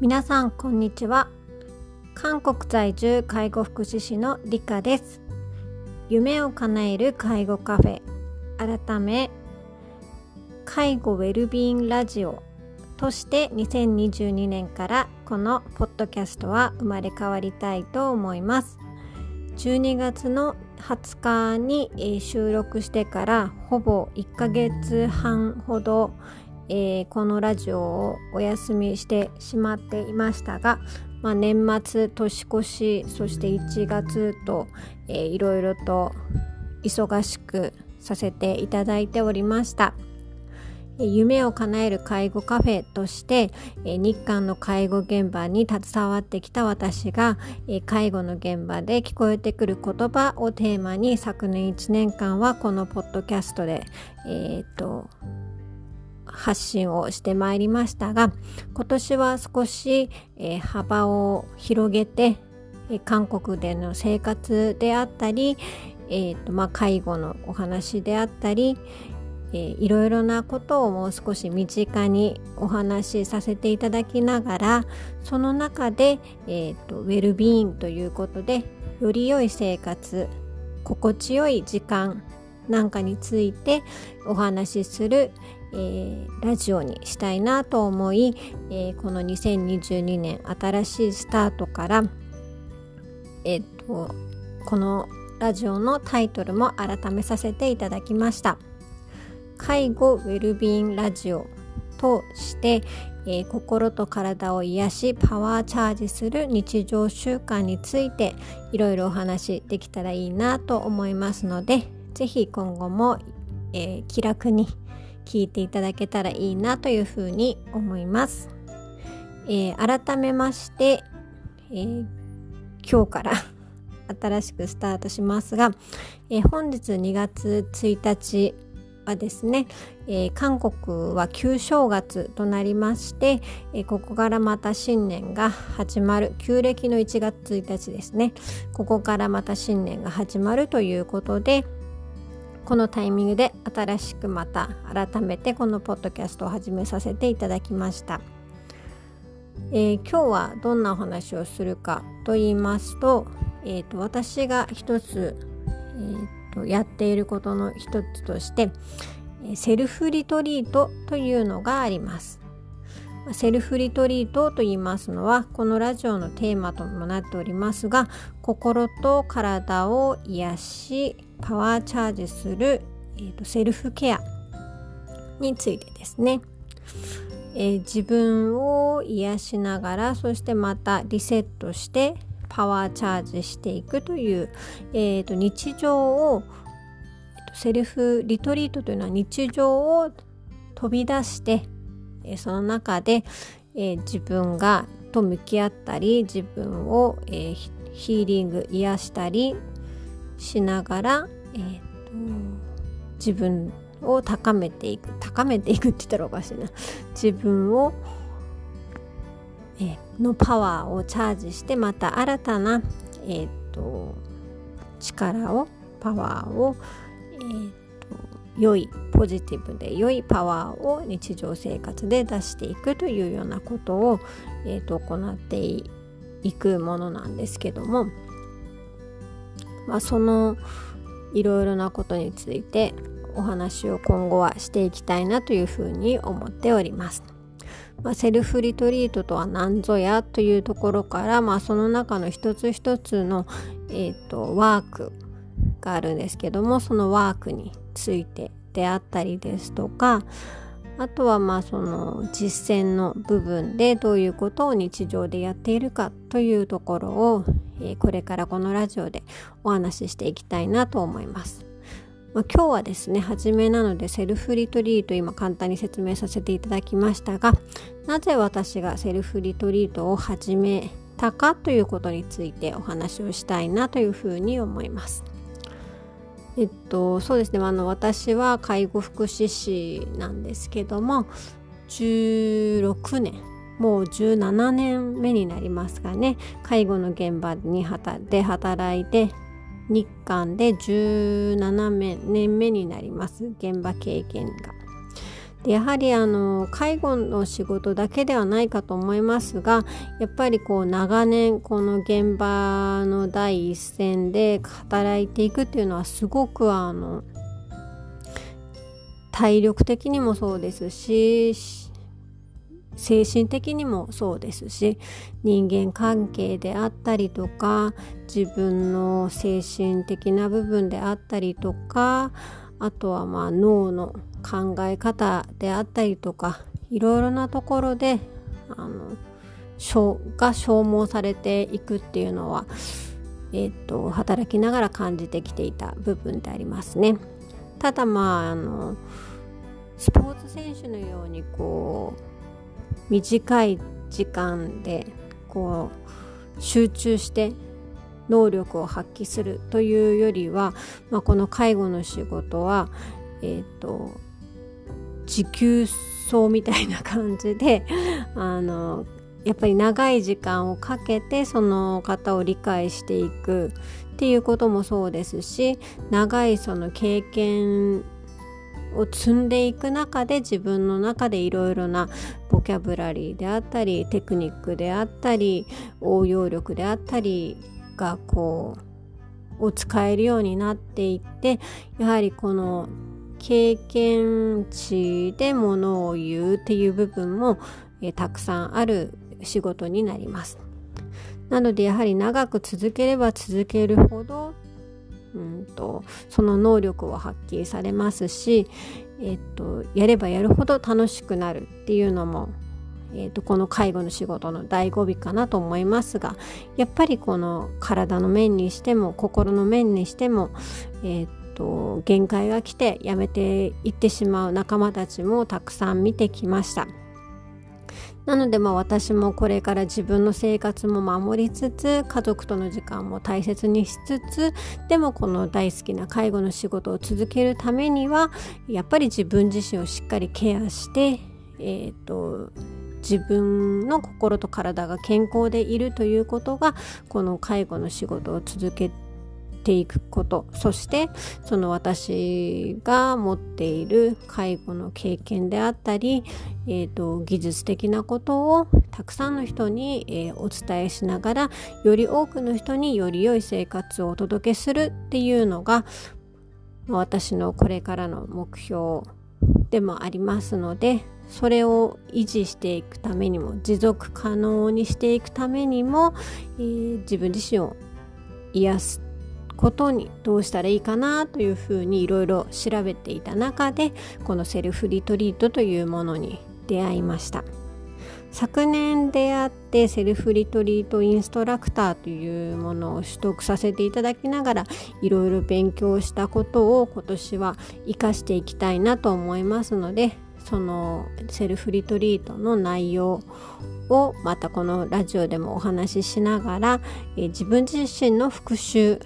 皆さんこんにちは。韓国在住介護福祉士のリカです。夢を叶える介護カフェ。改め介護ウェルビーンラジオとして2022年からこのポッドキャストは生まれ変わりたいと思います。12月の20日に収録してからほぼ1ヶ月半ほどえー、このラジオをお休みしてしまっていましたが、まあ、年末年越しそして1月と、いろいろと忙しくさせていただいておりました。夢を叶える介護カフェとして日韓の介護現場に携わってきた私が介護の現場で聞こえてくる言葉をテーマに昨年1年間はこのポッドキャストで、えーと発信をしてまいりましたが今年は少し、えー、幅を広げて、えー、韓国での生活であったり、えーとまあ、介護のお話であったり、えー、いろいろなことをもう少し身近にお話しさせていただきながらその中で、えーと、ウェルビーインということでより良い生活心地よい時間なんかについてお話しする、えー、ラジオにしたいなと思い、えー、この2022年新しいスタートからえっ、とこのラジオのタイトルも改めさせていただきました。介護ウェルビーンラジオとして、えー、心と体を癒しパワーチャージする日常習慣についていろいろお話しできたらいいなと思いますので是非今後も、えー、気楽に聞いていただけたらいいなというふうに思います。えー、改めまして、えー、今日から新しくスタートしますが、えー、本日2月1日はですね、え、韓国は旧正月となりまして、え、ここからまた新年が始まる旧暦の1月1日ですねここからまた新年が始まるということで、このタイミングで新しくまた改めてこのポッドキャストを始めさせていただきました、えー、今日はどんなお話をするかと言いますと,、えーと、私が一つ、えーと、やっていることの一つとしてセルフリトリートというのがあります。セルフリトリートと言いますのはこのラジオのテーマともなっておりますが心と体を癒しパワーチャージする、えーと、セルフケアについてですね、えー、自分を癒しながらそしてまたリセットしてパワーチャージしていくという、えーと、日常を、セルフリトリートというのは日常を飛び出して、え、その中で、え、自分がと向き合ったり自分を、え、ヒーリング癒したりしながら、えーと、自分を高めていく高めていくって言ったらおかしいな。自分を、えー、のパワーをチャージしてまた新たな、えーと、力をパワーを、えーと、良いポジティブで良いパワーを日常生活で出していくというようなことを、えー、と行っていくものなんですけどもまあ、そのいろいろなことについてお話を今後はしていきたいなというふうに思っております。まあ、セルフリトリートとは何ぞやというところから、まあ、その中の一つ一つの、えーと、ワークがあるんですけどもそのワークについてであったりですとかあとはまあその実践の部分でどういうことを日常でやっているかというところをえ、これからこのラジオでお話ししていきたいなと思います。まあ、今日はですね初めなのでセルフリトリート今簡単に説明させていただきましたがなぜ私がセルフリトリートを始めたかということについてお話をしたいなというふうに思います。えっとそうですね。あの私は介護福祉士なんですけども16年もう17年目になりますがね。介護の現場にで働いて日韓で17年目になります。現場経験が。でやはりあの介護の仕事だけではないかと思いますがやっぱりこう長年この現場の第一線で働いていくっていうのはすごくあの体力的にもそうですし精神的にもそうですし人間関係であったりとか自分の精神的な部分であったりとかあとはまあ脳の考え方であったりとかいろいろなところであのが消耗されていくっていうのは、えーと、働きながら感じてきていた部分でありますね。ただまああのスポーツ選手のようにこう短い時間でこう集中して能力を発揮するというよりは、まあ、この介護の仕事は、えーと、持久走みたいな感じで あのやっぱり長い時間をかけてその方を理解していくっていうこともそうですし長いその経験を積んでいく中で自分の中でいろいろなボキャブラリーであったりテクニックであったり応用力であったりがこうを使えるようになっていってやはりこの経験値でものを言うっていう部分も、えたくさんある仕事になります。なのでやはり長く続ければ続けるほどうんとその能力を発揮されますし、えっと、やればやるほど楽しくなるっていうのも、えっと、この介護の仕事の醍醐味かなと思いますがやっぱりこの体の面にしても心の面にしても、えっと、限界が来てやめていってしまう仲間たちもたくさん見てきました。なのでまあ私もこれから自分の生活も守りつつ家族との時間も大切にしつつでもこの大好きな介護の仕事を続けるためにはやっぱり自分自身をしっかりケアして、えーと、自分の心と体が健康でいるということがこの介護の仕事を続けていくこと。そしてその私が持っている介護の経験であったり、えーと、技術的なことをたくさんの人に、えー、お伝えしながらより多くの人により良い生活をお届けするっていうのが私のこれからの目標でもありますのでそれを維持していくためにも持続可能にしていくためにも、えー、自分自身を癒すことにどうしたらいいかなというふうにいろいろ調べていた中でこのセルフリトリートというものに出会いました。昨年出会ってセルフリトリートインストラクターというものを取得させていただきながらいろいろ勉強したことを今年は生かしていきたいなと思いますのでそのセルフリトリートの内容をまたこのラジオでもお話ししながら、え自分自身の復習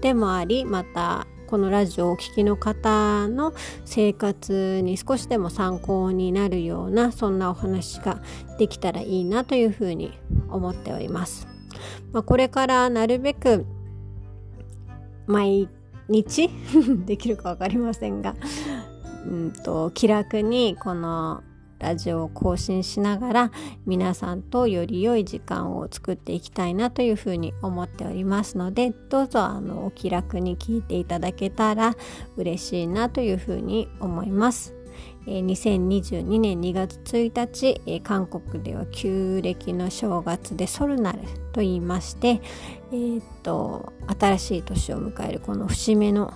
でもありまたこのラジオをお聴きの方の生活に少しでも参考になるようなそんなお話ができたらいいなというふうに思っております。まあ、これからなるべく毎日？できるか分かりませんが、うんと気楽にこのラジオを更新しながら皆さんとより良い時間を作っていきたいなというふうに思っておりますのでどうぞあのお気楽に聞いていただけたら嬉しいなというふうに思います。2022年2月1日、韓国では旧暦の正月でソルナルと言いまして、えー、っと新しい年を迎えるこの節目の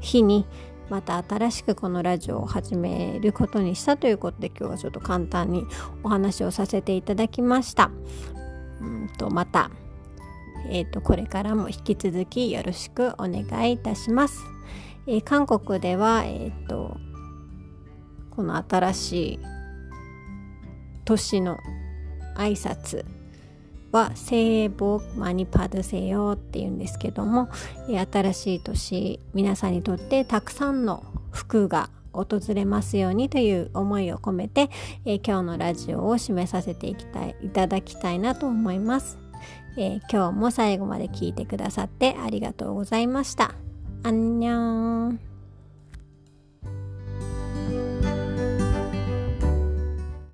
日にまた新しくこのラジオを始めることにしたということで今日はちょっと簡単にお話をさせていただきました。うんとまた、えーと、これからも引き続きよろしくお願いいたします。えー、韓国では、えーとこの新しい年の挨拶は「聖母マニパドセヨ」っていうんですけども新しい年皆さんにとってたくさんの福が訪れますようにという思いを込めて、え今日のラジオを締めさせていきたいいただきたいなと思います、えー、今日も最後まで聞いてくださってありがとうございました。アンニョン